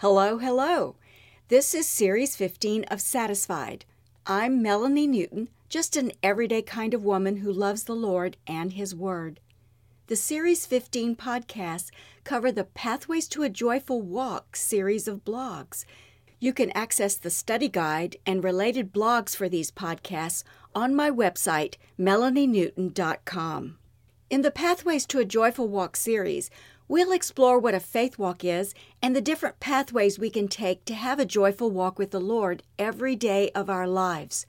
Hello, hello. This is Series 15 of Satisfied. I'm Melanie Newton, just an everyday kind of woman who loves the Lord and His Word. The Series 15 podcasts cover the Pathways to a Joyful Walk series of blogs. You can access the study guide and related blogs for these podcasts on my website, melanienewton.com. In the Pathways to a Joyful Walk series, we'll explore what a faith walk is and the different pathways we can take to have a joyful walk with the Lord every day of our lives.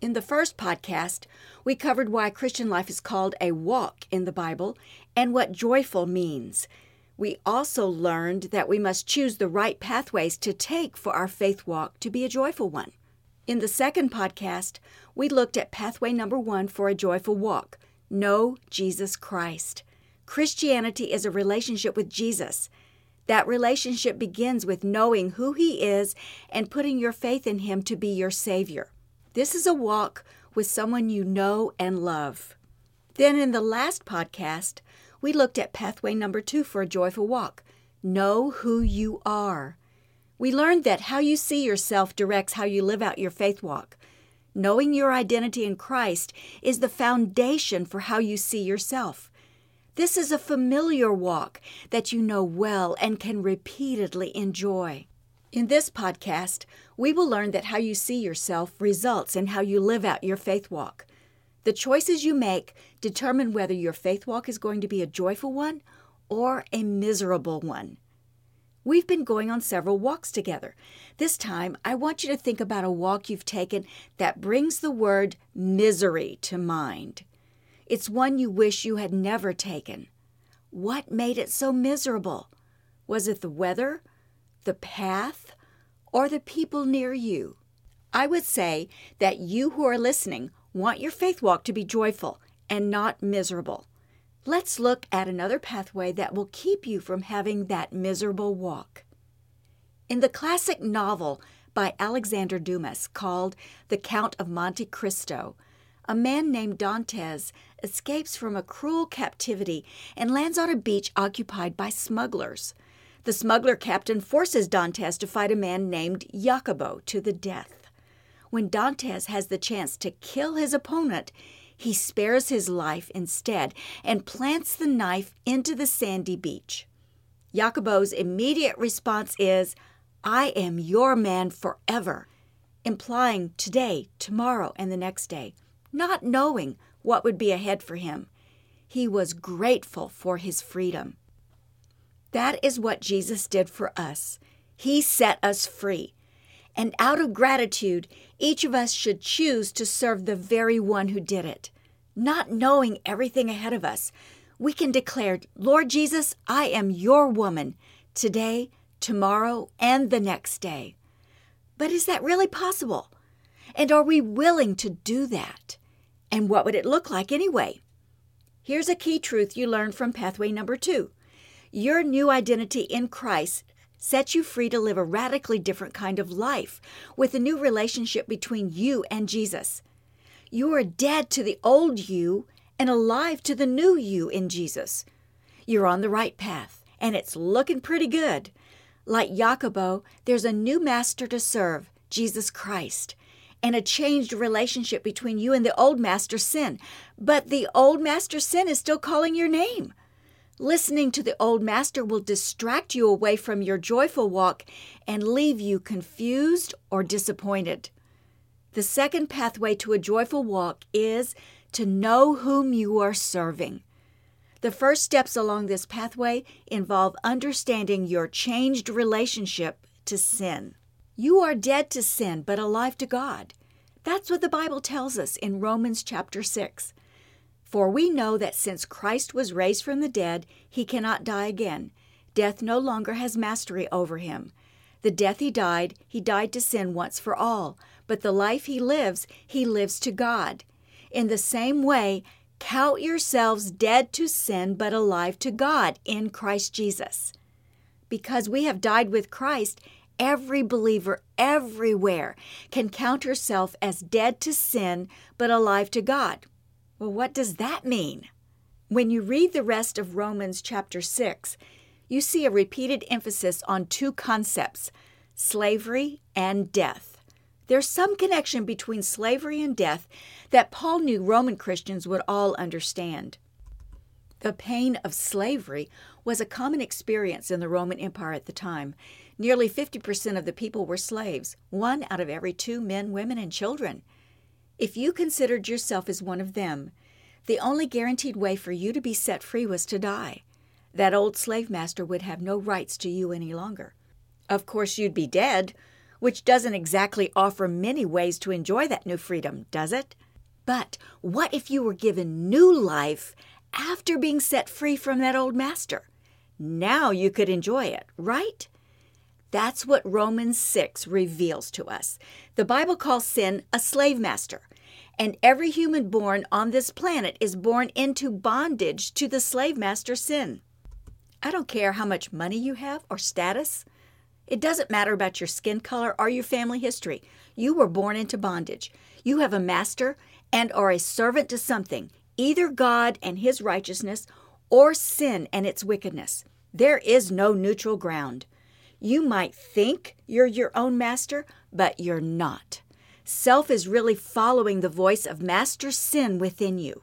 In the first podcast, we covered why Christian life is called a walk in the Bible and what joyful means. We also learned that we must choose the right pathways to take for our faith walk to be a joyful one. In the second podcast, we looked at pathway number one for a joyful walk know Jesus Christ. Christianity is a relationship with Jesus. That relationship begins with knowing who He is and putting your faith in Him to be your Savior. This is a walk with someone you know and love. Then, in the last podcast, we looked at pathway number two for a joyful walk know who you are. We learned that how you see yourself directs how you live out your faith walk. Knowing your identity in Christ is the foundation for how you see yourself. This is a familiar walk that you know well and can repeatedly enjoy. In this podcast, we will learn that how you see yourself results in how you live out your faith walk. The choices you make determine whether your faith walk is going to be a joyful one or a miserable one. We've been going on several walks together. This time, I want you to think about a walk you've taken that brings the word misery to mind. It's one you wish you had never taken. What made it so miserable? Was it the weather, the path, or the people near you? I would say that you who are listening want your faith walk to be joyful and not miserable. Let's look at another pathway that will keep you from having that miserable walk. In the classic novel by Alexander Dumas called The Count of Monte Cristo, a man named Dantes escapes from a cruel captivity and lands on a beach occupied by smugglers. The smuggler captain forces Dantes to fight a man named Jacopo to the death. When Dantes has the chance to kill his opponent, he spares his life instead and plants the knife into the sandy beach. Jacopo's immediate response is, I am your man forever, implying today, tomorrow, and the next day, not knowing what would be ahead for him. He was grateful for his freedom. That is what Jesus did for us. He set us free. And out of gratitude, each of us should choose to serve the very one who did it. Not knowing everything ahead of us, we can declare, Lord Jesus, I am your woman today, tomorrow, and the next day. But is that really possible? And are we willing to do that? And what would it look like anyway? Here's a key truth you learned from pathway number two your new identity in Christ sets you free to live a radically different kind of life with a new relationship between you and Jesus. You are dead to the old you and alive to the new you in Jesus. You're on the right path, and it's looking pretty good. Like Jacopo, there's a new master to serve, Jesus Christ, and a changed relationship between you and the old master sin. But the old master sin is still calling your name. Listening to the old master will distract you away from your joyful walk and leave you confused or disappointed. The second pathway to a joyful walk is to know whom you are serving. The first steps along this pathway involve understanding your changed relationship to sin. You are dead to sin, but alive to God. That's what the Bible tells us in Romans chapter 6. For we know that since Christ was raised from the dead, he cannot die again. Death no longer has mastery over him. The death he died, he died to sin once for all, but the life he lives, he lives to God. In the same way, count yourselves dead to sin, but alive to God in Christ Jesus. Because we have died with Christ, every believer everywhere can count herself as dead to sin, but alive to God. Well, what does that mean? When you read the rest of Romans chapter 6, you see a repeated emphasis on two concepts slavery and death. There's some connection between slavery and death that Paul knew Roman Christians would all understand. The pain of slavery was a common experience in the Roman Empire at the time. Nearly 50% of the people were slaves, one out of every two men, women, and children. If you considered yourself as one of them, the only guaranteed way for you to be set free was to die. That old slave master would have no rights to you any longer. Of course, you'd be dead, which doesn't exactly offer many ways to enjoy that new freedom, does it? But what if you were given new life after being set free from that old master? Now you could enjoy it, right? That's what Romans 6 reveals to us. The Bible calls sin a slave master, and every human born on this planet is born into bondage to the slave master sin. I don't care how much money you have or status. It doesn't matter about your skin color or your family history. You were born into bondage. You have a master and are a servant to something, either God and his righteousness or sin and its wickedness. There is no neutral ground. You might think you're your own master, but you're not. Self is really following the voice of master sin within you.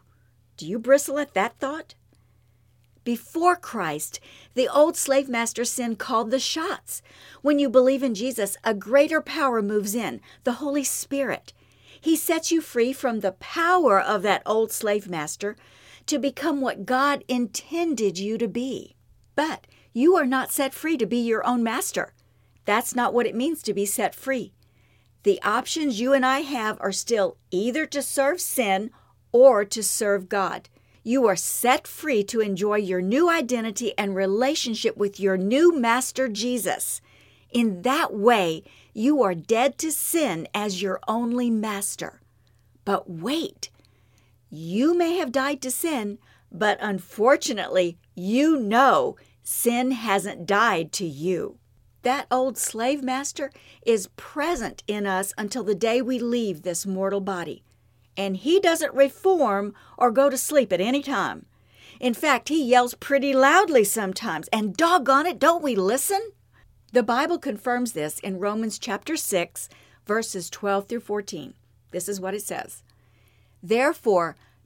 Do you bristle at that thought? Before Christ, the old slave master sin called the shots. When you believe in Jesus, a greater power moves in the Holy Spirit. He sets you free from the power of that old slave master to become what God intended you to be. But you are not set free to be your own master. That's not what it means to be set free. The options you and I have are still either to serve sin or to serve God. You are set free to enjoy your new identity and relationship with your new Master Jesus. In that way, you are dead to sin as your only master. But wait, you may have died to sin, but unfortunately, you know sin hasn't died to you. That old slave master is present in us until the day we leave this mortal body and he doesn't reform or go to sleep at any time. In fact, he yells pretty loudly sometimes, and doggone it, don't we listen? The Bible confirms this in Romans chapter 6, verses 12 through 14. This is what it says Therefore,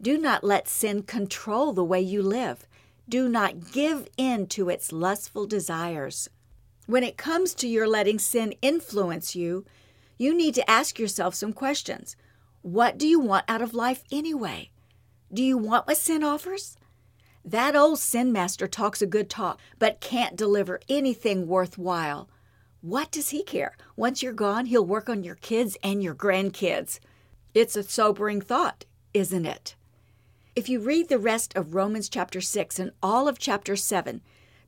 Do not let sin control the way you live. Do not give in to its lustful desires. When it comes to your letting sin influence you, you need to ask yourself some questions. What do you want out of life anyway? Do you want what sin offers? That old sin master talks a good talk, but can't deliver anything worthwhile. What does he care? Once you're gone, he'll work on your kids and your grandkids. It's a sobering thought, isn't it? If you read the rest of Romans chapter 6 and all of chapter 7,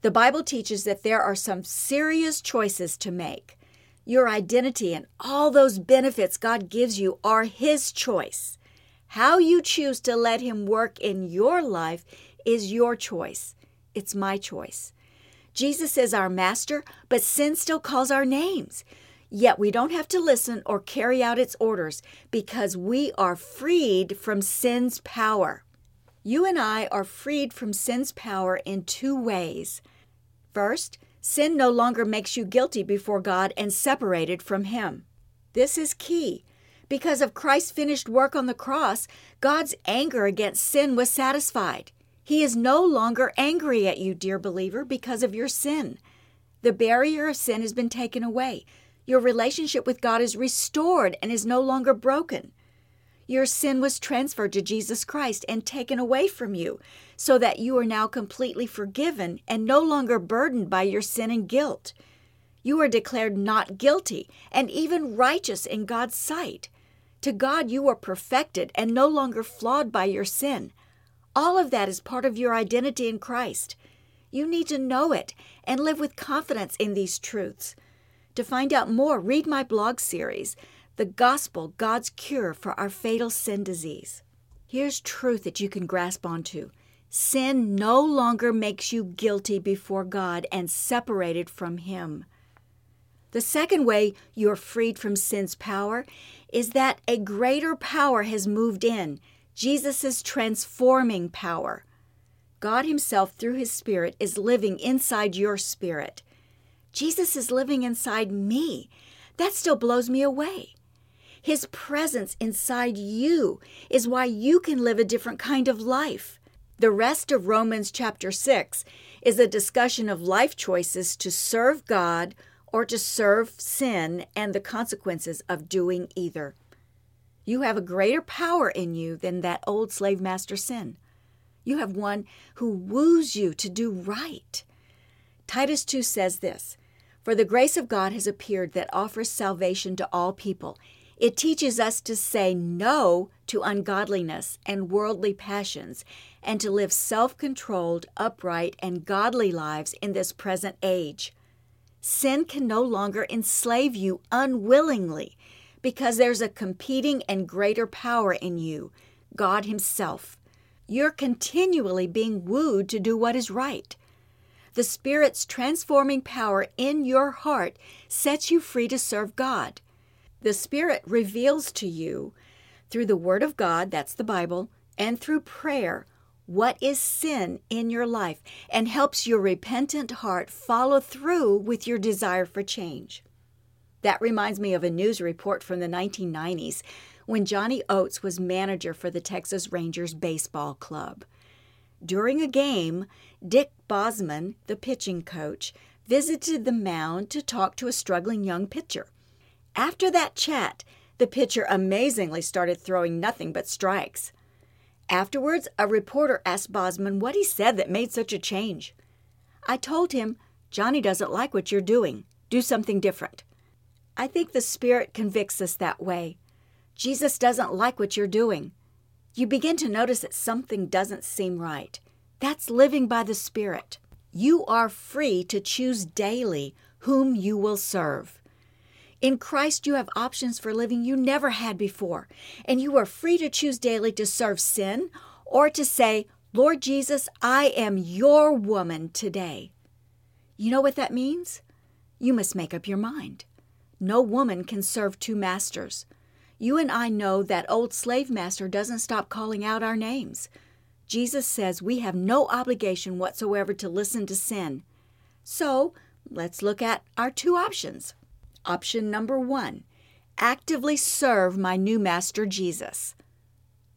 the Bible teaches that there are some serious choices to make. Your identity and all those benefits God gives you are His choice. How you choose to let Him work in your life is your choice. It's my choice. Jesus is our master, but sin still calls our names. Yet we don't have to listen or carry out its orders because we are freed from sin's power. You and I are freed from sin's power in two ways. First, Sin no longer makes you guilty before God and separated from Him. This is key. Because of Christ's finished work on the cross, God's anger against sin was satisfied. He is no longer angry at you, dear believer, because of your sin. The barrier of sin has been taken away. Your relationship with God is restored and is no longer broken. Your sin was transferred to Jesus Christ and taken away from you, so that you are now completely forgiven and no longer burdened by your sin and guilt. You are declared not guilty and even righteous in God's sight. To God, you are perfected and no longer flawed by your sin. All of that is part of your identity in Christ. You need to know it and live with confidence in these truths. To find out more, read my blog series, The Gospel God's Cure for Our Fatal Sin Disease. Here's truth that you can grasp onto sin no longer makes you guilty before God and separated from Him. The second way you're freed from sin's power is that a greater power has moved in Jesus' transforming power. God Himself, through His Spirit, is living inside your spirit. Jesus is living inside me. That still blows me away. His presence inside you is why you can live a different kind of life. The rest of Romans chapter 6 is a discussion of life choices to serve God or to serve sin and the consequences of doing either. You have a greater power in you than that old slave master sin. You have one who woos you to do right. Titus 2 says this For the grace of God has appeared that offers salvation to all people it teaches us to say no to ungodliness and worldly passions and to live self controlled, upright, and godly lives in this present age. Sin can no longer enslave you unwillingly because there's a competing and greater power in you, God Himself. You're continually being wooed to do what is right. The Spirit's transforming power in your heart sets you free to serve God. The Spirit reveals to you through the Word of God, that's the Bible, and through prayer, what is sin in your life and helps your repentant heart follow through with your desire for change. That reminds me of a news report from the 1990s when Johnny Oates was manager for the Texas Rangers Baseball Club. During a game, Dick Bosman, the pitching coach, visited the mound to talk to a struggling young pitcher. After that chat, the pitcher amazingly started throwing nothing but strikes. Afterwards, a reporter asked Bosman what he said that made such a change. I told him, Johnny doesn't like what you're doing. Do something different. I think the Spirit convicts us that way. Jesus doesn't like what you're doing. You begin to notice that something doesn't seem right. That's living by the Spirit. You are free to choose daily whom you will serve. In Christ, you have options for living you never had before, and you are free to choose daily to serve sin or to say, Lord Jesus, I am your woman today. You know what that means? You must make up your mind. No woman can serve two masters. You and I know that old slave master doesn't stop calling out our names. Jesus says we have no obligation whatsoever to listen to sin. So let's look at our two options. Option number one actively serve my new master Jesus.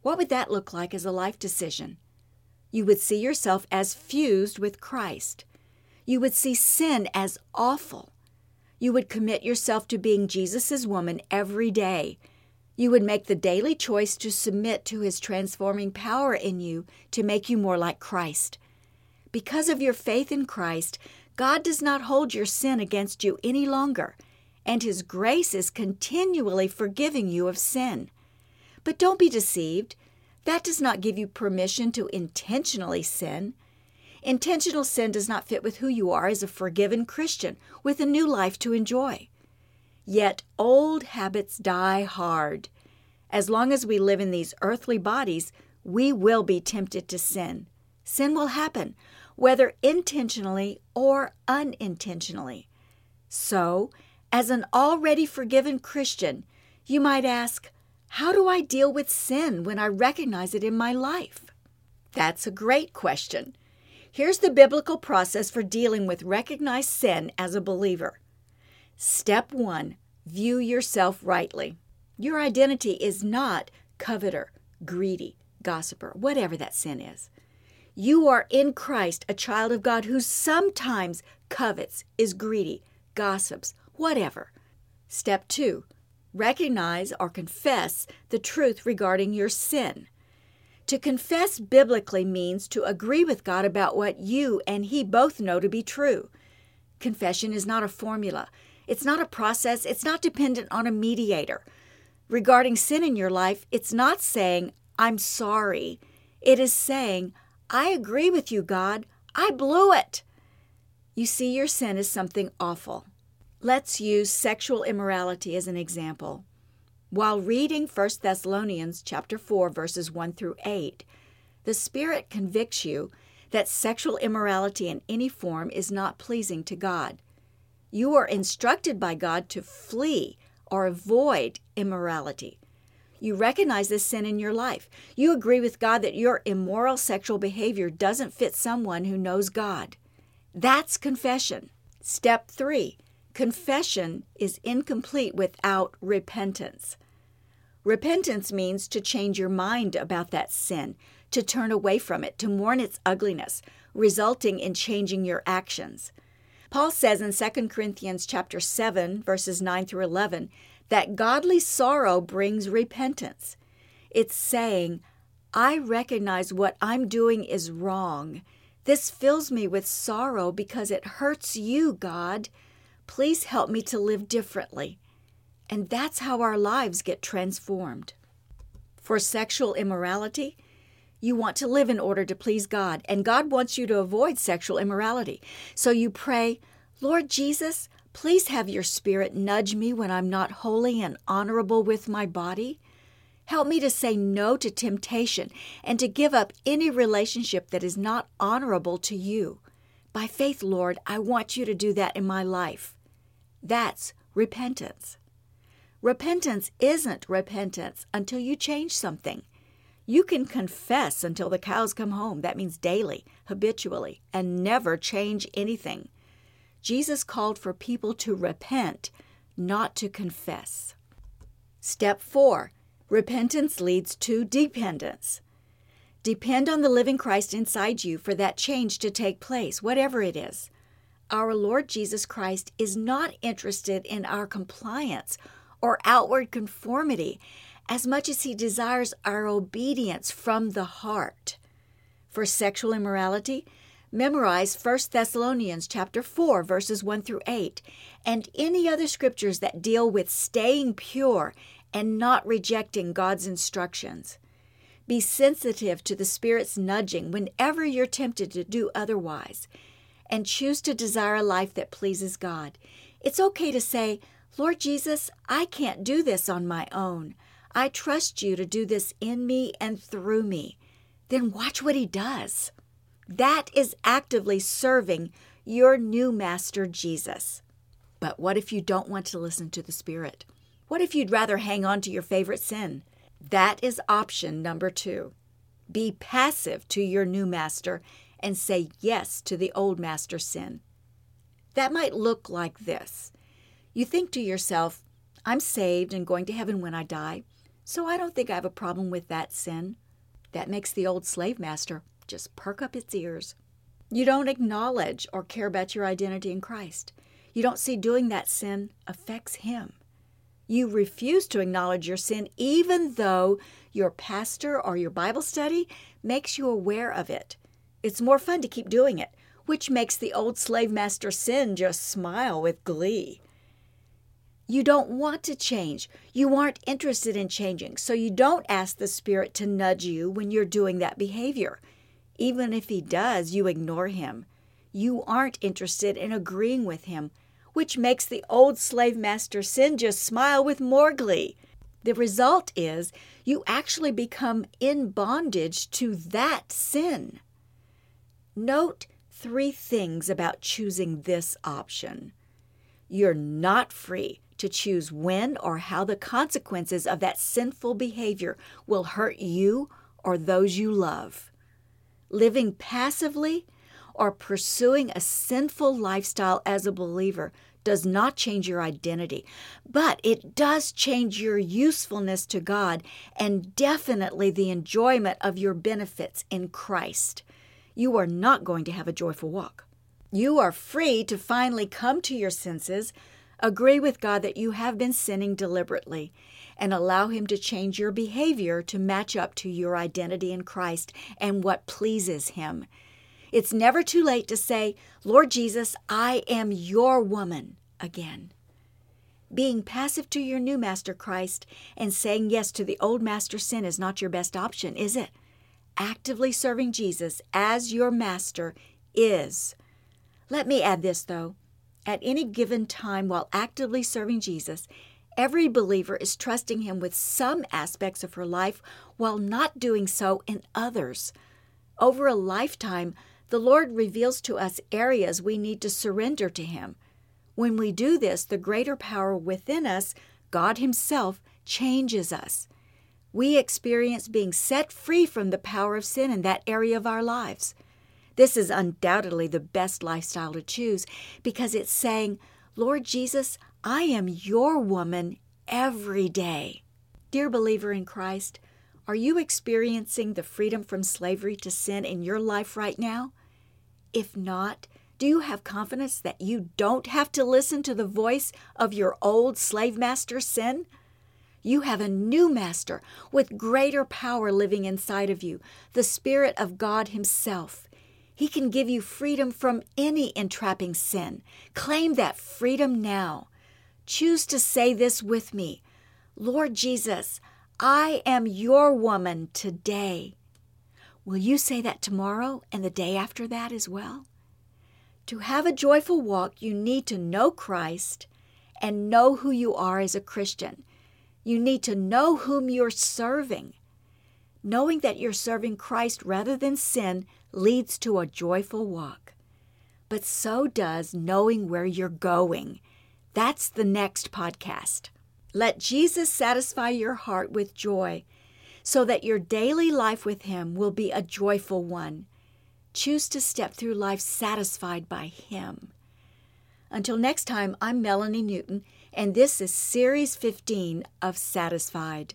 What would that look like as a life decision? You would see yourself as fused with Christ. You would see sin as awful. You would commit yourself to being Jesus' woman every day. You would make the daily choice to submit to his transforming power in you to make you more like Christ. Because of your faith in Christ, God does not hold your sin against you any longer and His grace is continually forgiving you of sin. But don't be deceived. That does not give you permission to intentionally sin. Intentional sin does not fit with who you are as a forgiven Christian with a new life to enjoy. Yet old habits die hard. As long as we live in these earthly bodies, we will be tempted to sin. Sin will happen, whether intentionally or unintentionally. So, as an already forgiven Christian, you might ask, How do I deal with sin when I recognize it in my life? That's a great question. Here's the biblical process for dealing with recognized sin as a believer. Step one view yourself rightly. Your identity is not coveter, greedy, gossiper, whatever that sin is. You are in Christ a child of God who sometimes covets, is greedy, gossips, whatever. Step two, recognize or confess the truth regarding your sin. To confess biblically means to agree with God about what you and He both know to be true. Confession is not a formula, it's not a process, it's not dependent on a mediator. Regarding sin in your life, it's not saying, I'm sorry. It is saying, I agree with you, God. I blew it. You see your sin as something awful. Let's use sexual immorality as an example. While reading 1 Thessalonians chapter 4 verses 1 through 8, the Spirit convicts you that sexual immorality in any form is not pleasing to God. You are instructed by God to flee or avoid immorality. You recognize this sin in your life. You agree with God that your immoral sexual behavior doesn't fit someone who knows God. That's confession. Step three confession is incomplete without repentance. Repentance means to change your mind about that sin, to turn away from it, to mourn its ugliness, resulting in changing your actions. Paul says in 2 Corinthians chapter 7 verses 9 through 11 that godly sorrow brings repentance. It's saying, I recognize what I'm doing is wrong. This fills me with sorrow because it hurts you, God. Please help me to live differently. And that's how our lives get transformed. For sexual immorality, you want to live in order to please God, and God wants you to avoid sexual immorality. So you pray, Lord Jesus, Please have your Spirit nudge me when I'm not holy and honorable with my body. Help me to say no to temptation and to give up any relationship that is not honorable to you. By faith, Lord, I want you to do that in my life. That's repentance. Repentance isn't repentance until you change something. You can confess until the cows come home. That means daily, habitually, and never change anything. Jesus called for people to repent, not to confess. Step 4 Repentance leads to dependence. Depend on the living Christ inside you for that change to take place, whatever it is. Our Lord Jesus Christ is not interested in our compliance or outward conformity as much as he desires our obedience from the heart. For sexual immorality, memorize 1 Thessalonians chapter 4 verses 1 through 8 and any other scriptures that deal with staying pure and not rejecting God's instructions. Be sensitive to the Spirit's nudging whenever you're tempted to do otherwise and choose to desire a life that pleases God. It's okay to say, Lord Jesus, I can't do this on my own. I trust you to do this in me and through me. Then watch what He does. That is actively serving your new master, Jesus. But what if you don't want to listen to the Spirit? What if you'd rather hang on to your favorite sin? That is option number two. Be passive to your new master and say yes to the old master sin. That might look like this. You think to yourself, I'm saved and going to heaven when I die, so I don't think I have a problem with that sin. That makes the old slave master just perk up its ears. You don't acknowledge or care about your identity in Christ. You don't see doing that sin affects Him. You refuse to acknowledge your sin even though your pastor or your Bible study makes you aware of it. It's more fun to keep doing it, which makes the old slave master sin just smile with glee. You don't want to change. You aren't interested in changing, so you don't ask the Spirit to nudge you when you're doing that behavior. Even if he does, you ignore him. You aren't interested in agreeing with him, which makes the old slave master sin just smile with more glee. The result is you actually become in bondage to that sin. Note three things about choosing this option. You're not free to choose when or how the consequences of that sinful behavior will hurt you or those you love living passively or pursuing a sinful lifestyle as a believer does not change your identity, but it does change your usefulness to God and definitely the enjoyment of your benefits in Christ. You are not going to have a joyful walk. You are free to finally come to your senses, agree with God that you have been sinning deliberately, and allow Him to change your behavior to match up to your identity in Christ and what pleases Him. It's never too late to say, Lord Jesus, I am your woman again. Being passive to your new Master Christ and saying yes to the old Master sin is not your best option, is it? Actively serving Jesus as your Master is. Let me add this, though. At any given time while actively serving Jesus, every believer is trusting Him with some aspects of her life while not doing so in others. Over a lifetime, the Lord reveals to us areas we need to surrender to Him. When we do this, the greater power within us, God Himself, changes us. We experience being set free from the power of sin in that area of our lives. This is undoubtedly the best lifestyle to choose because it's saying, Lord Jesus, I am your woman every day. Dear believer in Christ, are you experiencing the freedom from slavery to sin in your life right now? If not, do you have confidence that you don't have to listen to the voice of your old slave master sin? You have a new master with greater power living inside of you, the Spirit of God Himself. He can give you freedom from any entrapping sin. Claim that freedom now. Choose to say this with me Lord Jesus, I am your woman today. Will you say that tomorrow and the day after that as well? To have a joyful walk, you need to know Christ and know who you are as a Christian. You need to know whom you're serving. Knowing that you're serving Christ rather than sin leads to a joyful walk. But so does knowing where you're going. That's the next podcast. Let Jesus satisfy your heart with joy so that your daily life with Him will be a joyful one. Choose to step through life satisfied by Him. Until next time, I'm Melanie Newton, and this is Series 15 of Satisfied.